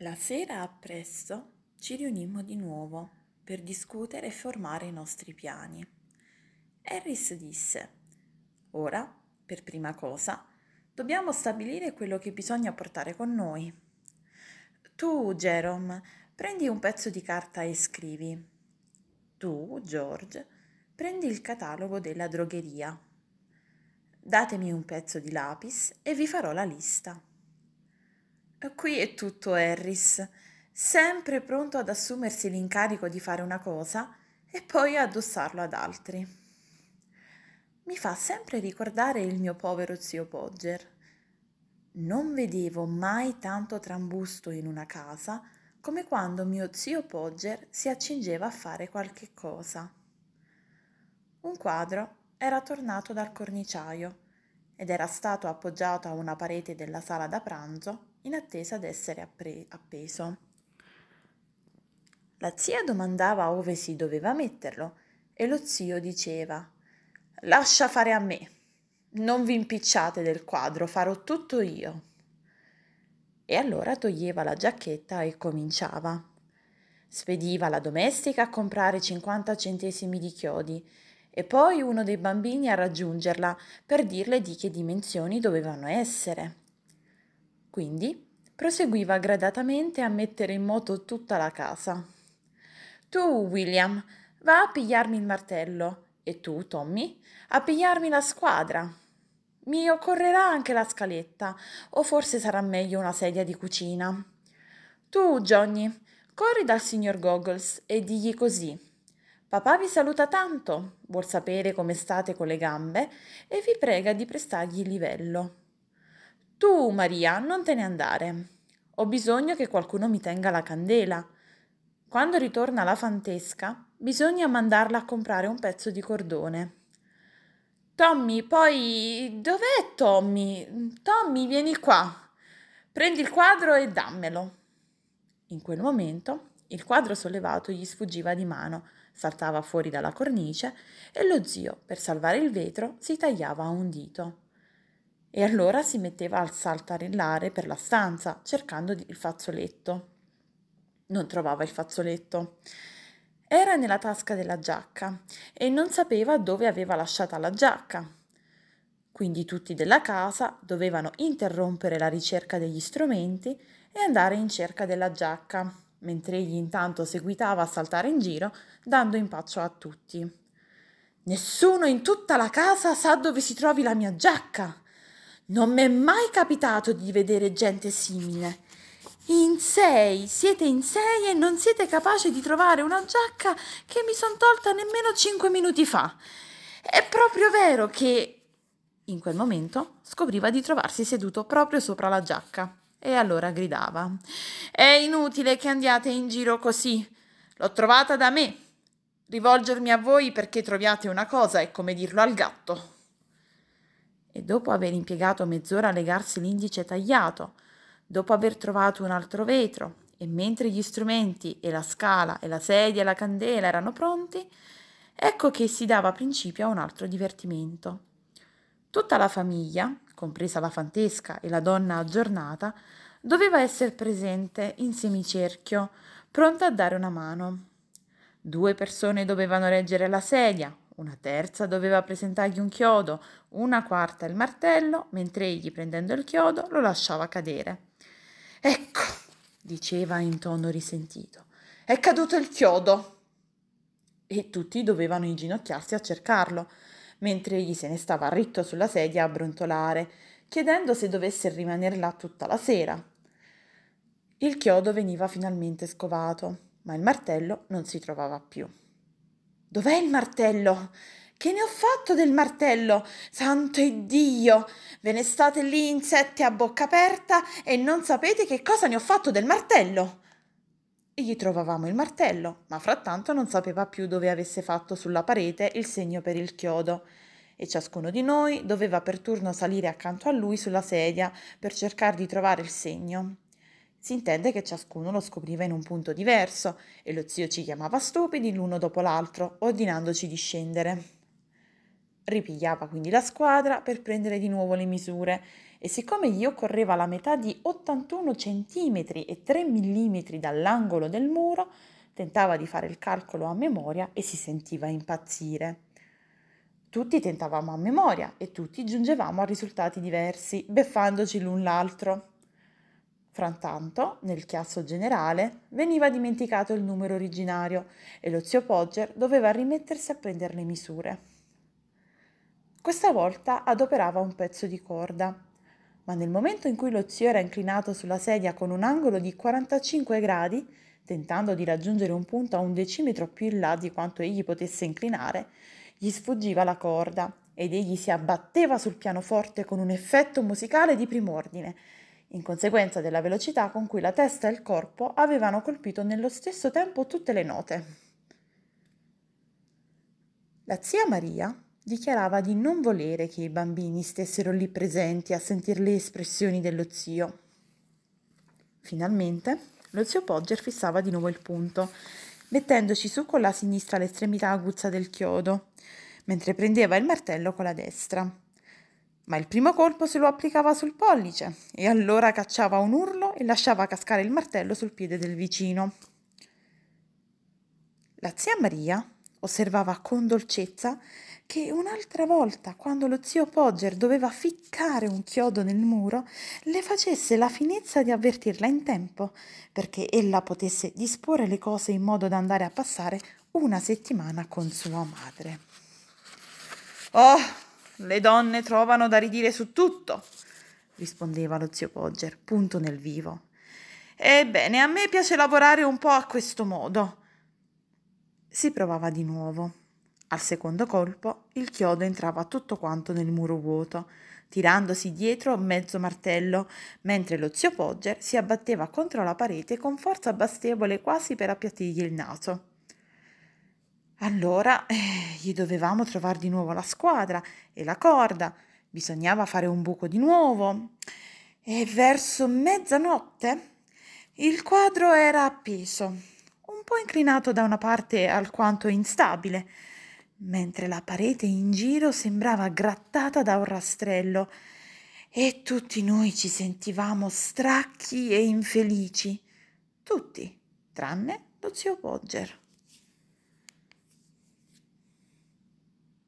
La sera appresso ci riunimmo di nuovo per discutere e formare i nostri piani. Harris disse, ora, per prima cosa, dobbiamo stabilire quello che bisogna portare con noi. Tu, Jerome, prendi un pezzo di carta e scrivi. Tu, George, prendi il catalogo della drogheria. Datemi un pezzo di lapis e vi farò la lista. Qui è tutto Harris, sempre pronto ad assumersi l'incarico di fare una cosa e poi addossarlo ad altri. Mi fa sempre ricordare il mio povero zio Pogger. Non vedevo mai tanto trambusto in una casa come quando mio zio Pogger si accingeva a fare qualche cosa. Un quadro era tornato dal corniciaio ed era stato appoggiato a una parete della sala da pranzo in attesa d'essere appre- appeso. La zia domandava ove si doveva metterlo e lo zio diceva Lascia fare a me, non vi impicciate del quadro, farò tutto io. E allora toglieva la giacchetta e cominciava. Spediva la domestica a comprare 50 centesimi di chiodi e poi uno dei bambini a raggiungerla per dirle di che dimensioni dovevano essere. Quindi proseguiva gradatamente a mettere in moto tutta la casa. Tu, William, va a pigliarmi il martello e tu, Tommy, a pigliarmi la squadra. Mi occorrerà anche la scaletta, o forse sarà meglio una sedia di cucina. Tu, Johnny, corri dal signor Goggles e digli così. Papà vi saluta tanto, vuol sapere come state con le gambe e vi prega di prestargli il livello. Tu, Maria, non te ne andare. Ho bisogno che qualcuno mi tenga la candela. Quando ritorna la fantesca, bisogna mandarla a comprare un pezzo di cordone. Tommy, poi dov'è Tommy? Tommy, vieni qua. Prendi il quadro e dammelo. In quel momento il quadro sollevato gli sfuggiva di mano, saltava fuori dalla cornice e lo zio, per salvare il vetro, si tagliava un dito e allora si metteva a saltarellare per la stanza cercando il fazzoletto. Non trovava il fazzoletto. Era nella tasca della giacca e non sapeva dove aveva lasciata la giacca. Quindi tutti della casa dovevano interrompere la ricerca degli strumenti e andare in cerca della giacca, mentre egli intanto seguitava a saltare in giro, dando impaccio a tutti. Nessuno in tutta la casa sa dove si trovi la mia giacca, non mi è mai capitato di vedere gente simile. In sei, siete in sei e non siete capaci di trovare una giacca che mi son tolta nemmeno cinque minuti fa. È proprio vero che... In quel momento scopriva di trovarsi seduto proprio sopra la giacca e allora gridava. È inutile che andiate in giro così. L'ho trovata da me. Rivolgermi a voi perché troviate una cosa è come dirlo al gatto e dopo aver impiegato mezz'ora a legarsi l'indice tagliato, dopo aver trovato un altro vetro e mentre gli strumenti e la scala e la sedia e la candela erano pronti, ecco che si dava principio a un altro divertimento. Tutta la famiglia, compresa la fantesca e la donna aggiornata, doveva essere presente in semicerchio, pronta a dare una mano. Due persone dovevano reggere la sedia, una terza doveva presentargli un chiodo, una quarta il martello, mentre egli, prendendo il chiodo, lo lasciava cadere. Ecco, diceva in tono risentito, è caduto il chiodo. E tutti dovevano inginocchiarsi a cercarlo, mentre egli se ne stava ritto sulla sedia a brontolare, chiedendo se dovesse rimanere là tutta la sera. Il chiodo veniva finalmente scovato, ma il martello non si trovava più. Dov'è il martello? Che ne ho fatto del martello? Santo Iddio! Ve ne state lì insetti a bocca aperta e non sapete che cosa ne ho fatto del martello? E gli trovavamo il martello, ma frattanto non sapeva più dove avesse fatto sulla parete il segno per il chiodo e ciascuno di noi doveva per turno salire accanto a lui sulla sedia per cercare di trovare il segno. Si intende che ciascuno lo scopriva in un punto diverso e lo zio ci chiamava stupidi l'uno dopo l'altro, ordinandoci di scendere. Ripigliava quindi la squadra per prendere di nuovo le misure e siccome gli occorreva la metà di 81 cm e 3 mm dall'angolo del muro, tentava di fare il calcolo a memoria e si sentiva impazzire. Tutti tentavamo a memoria e tutti giungevamo a risultati diversi, beffandoci l'un l'altro. Frattanto, nel chiasso generale, veniva dimenticato il numero originario e lo zio Pogger doveva rimettersi a prendere le misure. Questa volta adoperava un pezzo di corda, ma nel momento in cui lo zio era inclinato sulla sedia con un angolo di 45 gradi, tentando di raggiungere un punto a un decimetro più in là di quanto egli potesse inclinare, gli sfuggiva la corda ed egli si abbatteva sul pianoforte con un effetto musicale di prim'ordine, in conseguenza della velocità con cui la testa e il corpo avevano colpito nello stesso tempo tutte le note. La zia Maria dichiarava di non volere che i bambini stessero lì presenti a sentire le espressioni dello zio. Finalmente lo zio Pogger fissava di nuovo il punto, mettendoci su con la sinistra l'estremità aguzza del chiodo, mentre prendeva il martello con la destra. Ma il primo colpo se lo applicava sul pollice e allora cacciava un urlo e lasciava cascare il martello sul piede del vicino. La zia Maria osservava con dolcezza che un'altra volta, quando lo zio Pogger doveva ficcare un chiodo nel muro, le facesse la finezza di avvertirla in tempo, perché ella potesse disporre le cose in modo da andare a passare una settimana con sua madre. Oh, le donne trovano da ridire su tutto, rispondeva lo zio Pogger, punto nel vivo. Ebbene, a me piace lavorare un po' a questo modo. Si provava di nuovo. Al secondo colpo il chiodo entrava tutto quanto nel muro vuoto, tirandosi dietro mezzo martello, mentre lo zio Pogger si abbatteva contro la parete con forza bastevole quasi per appiattirgli il naso. Allora eh, gli dovevamo trovare di nuovo la squadra e la corda, bisognava fare un buco di nuovo. E verso mezzanotte il quadro era appeso, un po' inclinato da una parte alquanto instabile, mentre la parete in giro sembrava grattata da un rastrello e tutti noi ci sentivamo stracchi e infelici, tutti, tranne lo zio Pogger.